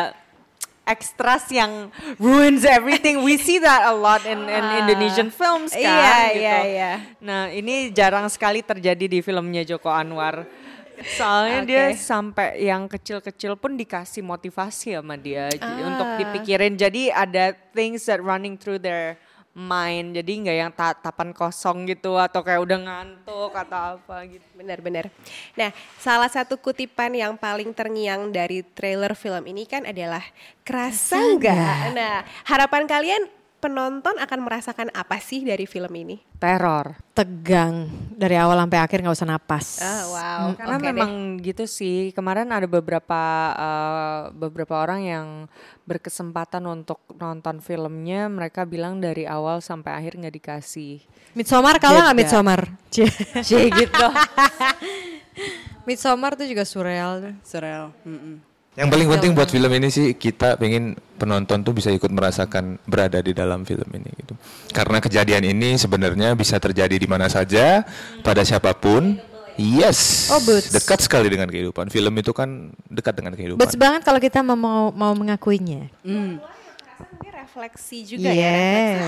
[SPEAKER 6] extras yang ruins everything. We see that a lot in, in Indonesian films kan.
[SPEAKER 2] Iya,
[SPEAKER 6] gitu.
[SPEAKER 2] iya, iya.
[SPEAKER 6] Nah ini jarang sekali terjadi di filmnya Joko Anwar. Soalnya dia
[SPEAKER 2] Oke.
[SPEAKER 6] sampai yang kecil-kecil pun dikasih motivasi sama dia j- untuk dipikirin. Jadi ada things that running through their mind. Jadi nggak yang tatapan kosong gitu atau kayak udah ngantuk atau apa gitu.
[SPEAKER 2] Benar-benar. Nah, salah satu kutipan yang paling terngiang dari trailer film ini kan adalah kerasa nggak? Nah, harapan kalian penonton akan merasakan apa sih dari film ini?
[SPEAKER 6] Teror.
[SPEAKER 5] Tegang dari awal sampai akhir nggak usah napas.
[SPEAKER 2] Oh, wow.
[SPEAKER 6] Karena
[SPEAKER 2] Oke deh.
[SPEAKER 6] memang gitu sih. Kemarin ada beberapa eh, beberapa orang yang berkesempatan untuk nonton filmnya, mereka bilang dari awal sampai akhir nggak dikasih.
[SPEAKER 5] Midsommar kalah nggak. Midsommar? Cie.
[SPEAKER 6] Cie gitu.
[SPEAKER 5] Midsommar tuh juga surreal.
[SPEAKER 3] Surreal. mm-mm.
[SPEAKER 4] Yang paling penting buat film ini sih kita pengen penonton tuh bisa ikut merasakan berada di dalam film ini gitu. Karena kejadian ini sebenarnya bisa terjadi di mana saja pada siapa pun. Yes.
[SPEAKER 5] Oh, Boots.
[SPEAKER 4] Dekat sekali dengan kehidupan. Film itu kan dekat dengan kehidupan.
[SPEAKER 5] Boots banget kalau kita mau mau, mengakuinya.
[SPEAKER 3] Mm.
[SPEAKER 2] Ini refleksi juga ya,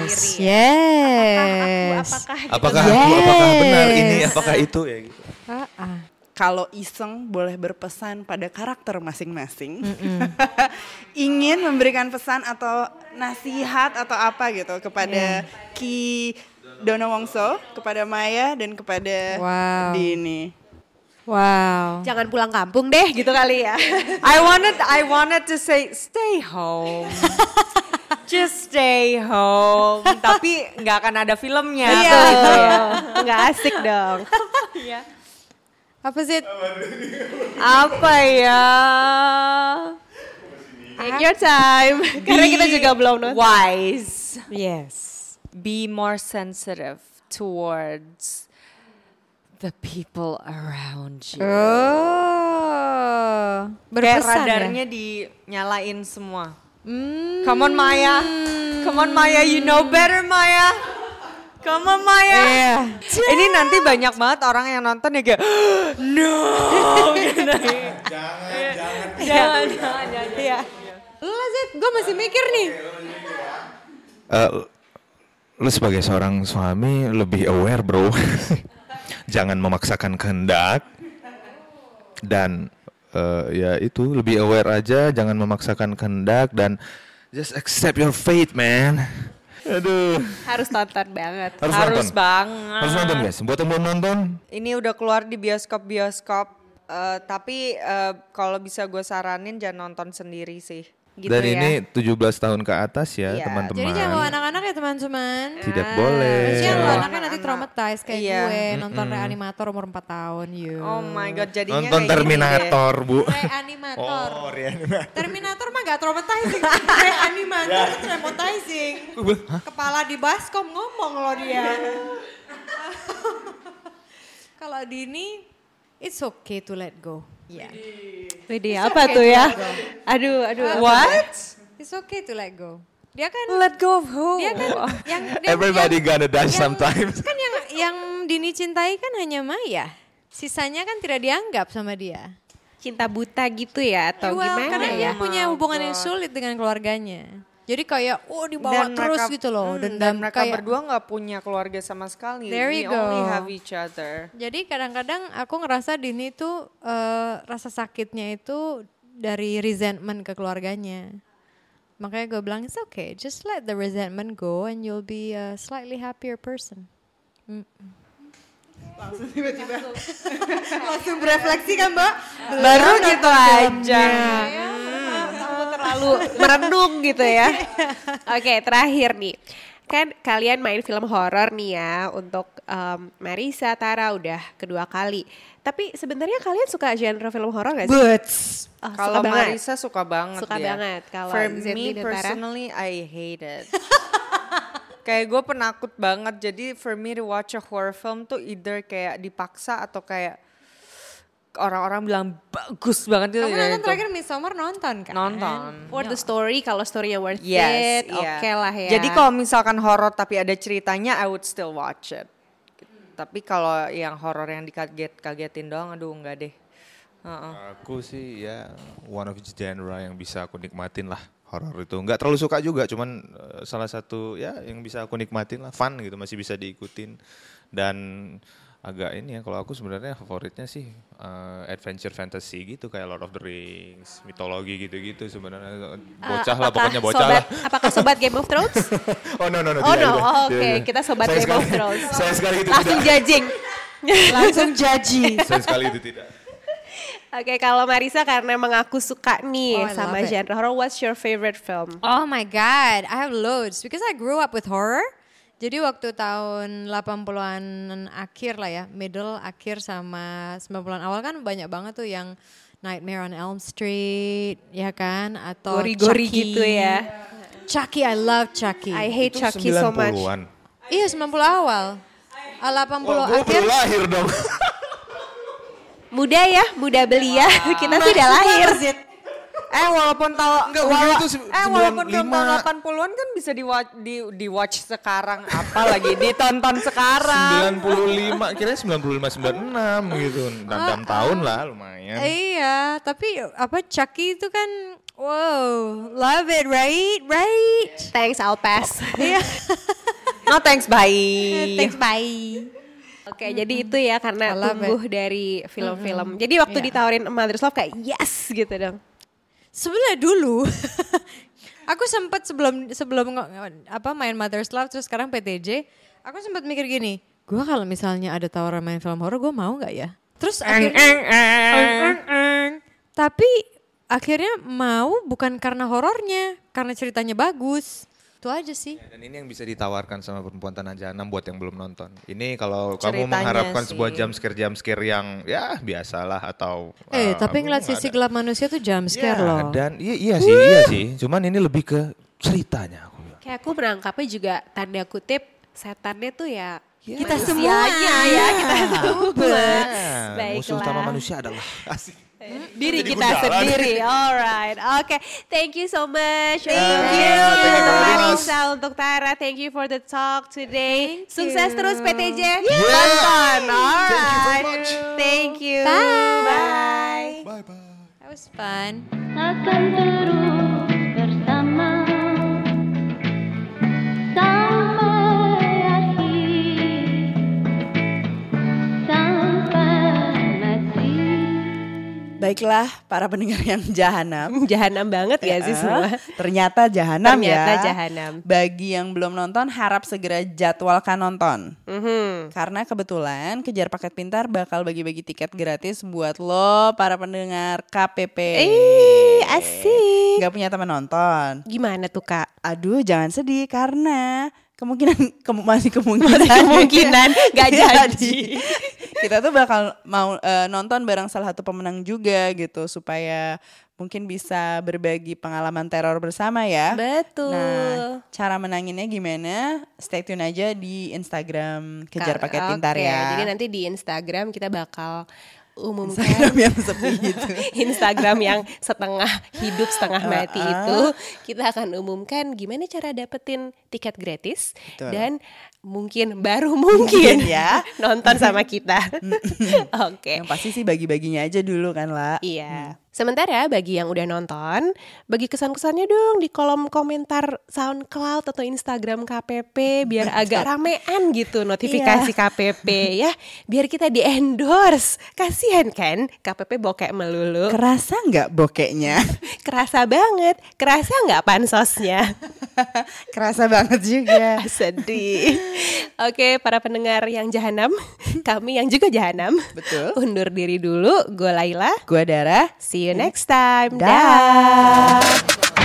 [SPEAKER 2] refleksi
[SPEAKER 5] Yes,
[SPEAKER 2] diri.
[SPEAKER 5] yes.
[SPEAKER 2] Apakah aku, apakah gitu.
[SPEAKER 4] Apakah
[SPEAKER 5] Yes.
[SPEAKER 4] aku apakah benar ini apakah itu ya gitu.
[SPEAKER 5] Ah, ah.
[SPEAKER 3] Kalau iseng boleh berpesan pada karakter masing-masing. Ingin memberikan pesan atau nasihat atau apa gitu kepada Ki Dono Wongso, kepada Maya dan kepada
[SPEAKER 5] Wow.
[SPEAKER 3] Dini.
[SPEAKER 5] Wow.
[SPEAKER 2] Jangan pulang kampung deh gitu kali ya.
[SPEAKER 6] I wanted I wanted to say stay home. Just stay home. Tapi nggak akan ada filmnya.
[SPEAKER 2] Iya.
[SPEAKER 6] Gitu ya.
[SPEAKER 2] Nggak asik dong.
[SPEAKER 5] Apa sih?
[SPEAKER 6] Apa ya?
[SPEAKER 2] Take your time. Karena kita juga belum nonton.
[SPEAKER 6] Wise.
[SPEAKER 5] Yes.
[SPEAKER 6] Be more sensitive towards the people around you.
[SPEAKER 5] Oh.
[SPEAKER 6] Kayak
[SPEAKER 5] Berpesan
[SPEAKER 6] radarnya
[SPEAKER 5] ya?
[SPEAKER 6] dinyalain semua.
[SPEAKER 5] Hmm.
[SPEAKER 6] Come on Maya. Come on Maya, you know better Maya. Come on Maya.
[SPEAKER 5] Iya.
[SPEAKER 6] Ini nanti banyak banget orang yang nonton ya kayak no. gitu. jangan, jangan, jangan, jangan.
[SPEAKER 5] Iya. Lu lah Zed, gue masih mikir nih.
[SPEAKER 4] Eh, lu sebagai seorang suami lebih aware bro. Jangan memaksakan kehendak dan eh, ya itu lebih aware aja. Jangan memaksakan kehendak dan just accept your fate man. Aduh.
[SPEAKER 2] Harus nonton banget.
[SPEAKER 4] Harus,
[SPEAKER 6] Harus
[SPEAKER 4] nonton.
[SPEAKER 6] banget.
[SPEAKER 4] Harus nonton guys. Buat yang belum nonton,
[SPEAKER 6] Ini udah keluar di bioskop-bioskop. eh, tapi eh, kalau bisa gue saranin jangan nonton sendiri sih. Gitu
[SPEAKER 4] dan
[SPEAKER 6] ya.
[SPEAKER 4] ini 17 tahun ke atas ya
[SPEAKER 6] Iya,
[SPEAKER 4] teman-teman.
[SPEAKER 5] Jadi jangan bawa anak-anak ya teman-teman.
[SPEAKER 4] Tidak boleh.
[SPEAKER 5] Kasihan lo
[SPEAKER 6] Iya.
[SPEAKER 5] anaknya nanti traumatized kayak
[SPEAKER 6] Iya.
[SPEAKER 5] gue nonton reanimator umur 4 tahun yuk.
[SPEAKER 6] Oh my god, jadinya
[SPEAKER 4] Nonton
[SPEAKER 6] deh.
[SPEAKER 4] Terminator bu.
[SPEAKER 5] Reanimator.
[SPEAKER 4] Oh, reanimator.
[SPEAKER 5] Terminator mah gak traumatizing. Reanimator tuh traumatizing. Kepala di baskom ngomong loh dia. Kalau Dini, it's okay to let go. Iya.
[SPEAKER 2] Widih,
[SPEAKER 5] It's
[SPEAKER 2] apa
[SPEAKER 5] okay
[SPEAKER 2] tuh ya? Aduh, aduh.
[SPEAKER 6] What?
[SPEAKER 5] It's okay to let go. Dia kan
[SPEAKER 6] Let go of who?
[SPEAKER 5] dia kan yang dia,
[SPEAKER 4] Everybody
[SPEAKER 5] yang,
[SPEAKER 4] gonna die
[SPEAKER 5] yang-
[SPEAKER 4] sometimes.
[SPEAKER 5] Kan yang yang Dini cintai kan hanya Maya. Sisanya kan tidak dianggap sama dia.
[SPEAKER 2] Cinta buta gitu ya atau
[SPEAKER 5] Well,
[SPEAKER 2] gimana
[SPEAKER 5] karena
[SPEAKER 2] ya?
[SPEAKER 5] dia punya
[SPEAKER 6] Oh
[SPEAKER 5] hubungan yang
[SPEAKER 6] God.
[SPEAKER 5] sulit dengan keluarganya. Jadi kayak oh dibawa
[SPEAKER 6] Dan
[SPEAKER 5] terus
[SPEAKER 6] mereka-
[SPEAKER 5] gitu loh.
[SPEAKER 6] hmm,
[SPEAKER 5] dan,
[SPEAKER 6] dan mereka
[SPEAKER 5] kayak,
[SPEAKER 6] berdua nggak punya keluarga sama sekali.
[SPEAKER 5] There
[SPEAKER 6] We
[SPEAKER 5] you
[SPEAKER 6] only
[SPEAKER 5] go.
[SPEAKER 6] have each other.
[SPEAKER 5] Jadi kadang-kadang aku ngerasa Dini tuh eh, rasa sakitnya itu dari resentment ke keluarganya. Makanya gue bilang it's okay, just let the resentment go and you'll be a slightly happier person. Langsung berefleksi kan mbak?
[SPEAKER 6] Baru gitu aja.
[SPEAKER 2] Kamu terlalu merenung gitu ya. Oke, terakhir nih. Kan kalian main film horor nih ya untuk em, Marisa, Tara udah kedua kali. Tapi sebenarnya kalian suka genre film horor gak sih?
[SPEAKER 5] Boots.
[SPEAKER 2] Oh,
[SPEAKER 6] Kalau
[SPEAKER 2] suka banget.
[SPEAKER 6] Marisa suka banget
[SPEAKER 2] Suka
[SPEAKER 6] dia.
[SPEAKER 2] banget. Kalau
[SPEAKER 6] For me
[SPEAKER 2] Tara?
[SPEAKER 6] personally, I hate it. kayak gue penakut banget. Jadi for me to watch a horror film tuh either kayak dipaksa atau kayak orang-orang bilang bagus banget itu.
[SPEAKER 5] Kamu
[SPEAKER 6] ya
[SPEAKER 5] nonton
[SPEAKER 6] itu.
[SPEAKER 5] terakhir Midsommar nonton kan?
[SPEAKER 6] Nonton.
[SPEAKER 2] For the story, kalau story-nya worth
[SPEAKER 6] Yes,
[SPEAKER 2] it,
[SPEAKER 6] iya.
[SPEAKER 2] oke lah ya.
[SPEAKER 6] Jadi kalau misalkan horor tapi ada ceritanya, I would still watch it. Tapi kalau yang horor yang dikaget-kagetin doang, aduh enggak deh. Heeh.
[SPEAKER 4] Aku sih ya one of the genre yang bisa aku nikmatin lah horor itu. Nggak terlalu suka juga, cuman eh, salah satu ya yang bisa aku nikmatin lah, fun gitu, masih bisa diikutin. Dan agak ini ya, kalau aku sebenarnya favoritnya sih eh, adventure fantasy gitu kayak Lord of the Rings, mitologi gitu-gitu sebenarnya. Bocah lah,
[SPEAKER 2] Apakah
[SPEAKER 4] pokoknya bocah
[SPEAKER 2] sobat,
[SPEAKER 4] lah.
[SPEAKER 2] Apakah sobat Game of Thrones?
[SPEAKER 4] Oh no no no.
[SPEAKER 2] Oh,
[SPEAKER 4] tidak,
[SPEAKER 2] no.
[SPEAKER 4] tidak,
[SPEAKER 2] Oh, oke.
[SPEAKER 4] tidak.
[SPEAKER 2] Kita sobat
[SPEAKER 4] Saya
[SPEAKER 2] Game of
[SPEAKER 4] sekali-
[SPEAKER 2] Thrones.
[SPEAKER 4] Saya sekali itu
[SPEAKER 2] Langsung
[SPEAKER 4] tidak.
[SPEAKER 2] judging.
[SPEAKER 5] Langsung jaji.
[SPEAKER 4] Saya sekali itu tidak.
[SPEAKER 2] Oke, kalau Marisa karena mengaku suka nih
[SPEAKER 5] Oh,
[SPEAKER 2] sama
[SPEAKER 5] it.
[SPEAKER 2] genre horror, what's your favorite film?
[SPEAKER 5] Oh my god, I have loads because I grew up with horror. Jadi waktu tahun 80-an akhir lah ya, middle akhir sama 90-an awal kan banyak banget tuh yang Nightmare on Elm Street, ya kan? Atau
[SPEAKER 2] Gori-gori
[SPEAKER 5] Chucky.
[SPEAKER 2] gitu ya.
[SPEAKER 5] Chucky, I love Chucky.
[SPEAKER 2] I hate
[SPEAKER 4] Itu
[SPEAKER 2] Chucky so much.
[SPEAKER 4] 90-an.
[SPEAKER 5] Iya 90 awal. Ah, 80
[SPEAKER 4] Wah, gue
[SPEAKER 5] akhir.
[SPEAKER 4] lahir dong.
[SPEAKER 2] Muda ya, muda belia. Kita sudah lahir.
[SPEAKER 6] Eh walaupun tahu
[SPEAKER 4] Enggak, itu se-
[SPEAKER 6] eh walaupun film
[SPEAKER 4] 95.
[SPEAKER 6] tahun 80-an kan bisa di watch, di, di watch sekarang apalagi ditonton sekarang.
[SPEAKER 4] 95, kira 95 96 gitu. 6 tahun lah lumayan.
[SPEAKER 5] Iya, tapi apa Chucky itu kan wow, love it, right? Right?
[SPEAKER 2] Thanks, I'll pass.
[SPEAKER 5] Iya.
[SPEAKER 6] No thanks, bye.
[SPEAKER 5] Thanks, bye.
[SPEAKER 2] Oke, jadi itu ya karena tumbuh dari film-film. Jadi waktu
[SPEAKER 5] Iya.
[SPEAKER 2] ditawarin Mother's Love kayak yes gitu dong.
[SPEAKER 5] Sebenarnya dulu aku sempat sebelum sebelum apa main Mother's Love terus sekarang PTJ, aku sempat mikir gini, gua kalau misalnya ada tawaran main film horor, gue mau nggak ya? Terus akhirnya, Eng, eng, eng. tapi akhirnya mau bukan karena horornya, karena ceritanya bagus. Itu aja sih.
[SPEAKER 4] Dan ini yang bisa ditawarkan sama perempuan tanah jahanam buat yang belum nonton. Ini kalau kamu mengharapkan
[SPEAKER 6] sih.
[SPEAKER 4] sebuah jump scare jump scare yang ya biasalah atau
[SPEAKER 5] Eh,
[SPEAKER 4] uh,
[SPEAKER 5] tapi ngeliat sisi
[SPEAKER 4] ada.
[SPEAKER 5] gelap manusia tuh jump scare
[SPEAKER 4] Ya,
[SPEAKER 5] loh.
[SPEAKER 4] Dan iya, iya sih, iya sih. Cuman ini lebih ke ceritanya aku bilang.
[SPEAKER 2] Kayak aku menangkapnya juga tanda kutip setannya tuh ya
[SPEAKER 5] Kita
[SPEAKER 2] manusianya ya kita semua.
[SPEAKER 4] Ya, musuh utama
[SPEAKER 2] Baiklah.
[SPEAKER 4] manusia adalah asik.
[SPEAKER 2] Diri
[SPEAKER 4] Jadi
[SPEAKER 2] kita
[SPEAKER 4] jalan.
[SPEAKER 2] sendiri. Alright, oke. Thank you so much. Thank
[SPEAKER 4] you. Thank you
[SPEAKER 2] untuk. Marisa, untuk Tara. Thank you for the talk today. Sukses terus PTJ.
[SPEAKER 4] Yeah.
[SPEAKER 2] Tonton.
[SPEAKER 4] Thank you very
[SPEAKER 2] Alright.
[SPEAKER 4] much.
[SPEAKER 2] Thank you.
[SPEAKER 5] Bye.
[SPEAKER 2] Bye.
[SPEAKER 4] Bye bye.
[SPEAKER 5] That was fun.
[SPEAKER 7] akan terus
[SPEAKER 3] Baiklah para pendengar yang jahanam.
[SPEAKER 2] Jahanam banget ya sih semua.
[SPEAKER 3] Ternyata jahanam
[SPEAKER 2] Ternyata
[SPEAKER 3] ya.
[SPEAKER 2] jahanam.
[SPEAKER 3] Bagi yang belum nonton harap segera jadwalkan nonton.
[SPEAKER 2] Mhm.
[SPEAKER 3] Karena kebetulan Kejar Paket Pintar bakal bagi-bagi tiket gratis buat lo para pendengar KPP.
[SPEAKER 2] Eh, asik.
[SPEAKER 3] Gak punya teman nonton.
[SPEAKER 2] Gimana tuh kak?
[SPEAKER 3] Aduh jangan sedih karena kemungkinan kemu- masih kemungkinan
[SPEAKER 2] Kemungkinan gak
[SPEAKER 3] Jadi,
[SPEAKER 2] jadi.
[SPEAKER 3] kita tuh bakal mau eh, nonton bareng salah satu pemenang juga gitu supaya mungkin bisa berbagi pengalaman teror bersama ya.
[SPEAKER 2] Betul.
[SPEAKER 3] Nah, cara menanginnya gimana? Stay tune aja di Instagram Kejar Paket Pintar
[SPEAKER 2] oke,
[SPEAKER 3] ya.
[SPEAKER 2] Jadi nanti di Instagram kita bakal umumkan
[SPEAKER 3] Instagram yang sepi gitu.
[SPEAKER 2] Instagram yang setengah hidup setengah mati
[SPEAKER 3] Uh-uh.
[SPEAKER 2] itu kita akan umumkan gimana cara dapetin tiket gratis
[SPEAKER 3] Betul.
[SPEAKER 2] dan mungkin baru mungkin
[SPEAKER 3] ya.
[SPEAKER 2] nonton sama kita. Oke.
[SPEAKER 3] Yang pasti sih bagi-baginya aja dulu kan lah.
[SPEAKER 2] Iya. Sementara bagi yang udah nonton, bagi kesan-kesannya dong di kolom komentar SoundCloud atau Instagram KPP biar agak ramean gitu notifikasi KPP ya. Biar kita di endorse. Kasihan kan KPP bokek melulu.
[SPEAKER 3] Kerasa nggak bokeknya?
[SPEAKER 2] Kerasa banget. Kerasa nggak pansosnya?
[SPEAKER 3] Kerasa banget juga.
[SPEAKER 2] Sedih. Oke, para pendengar yang jahanam, kami yang juga jahanam.
[SPEAKER 3] Betul.
[SPEAKER 2] Undur diri dulu. Gue Laila.
[SPEAKER 3] Gua Dara.
[SPEAKER 2] See you next time.
[SPEAKER 3] Dah.
[SPEAKER 2] Dah.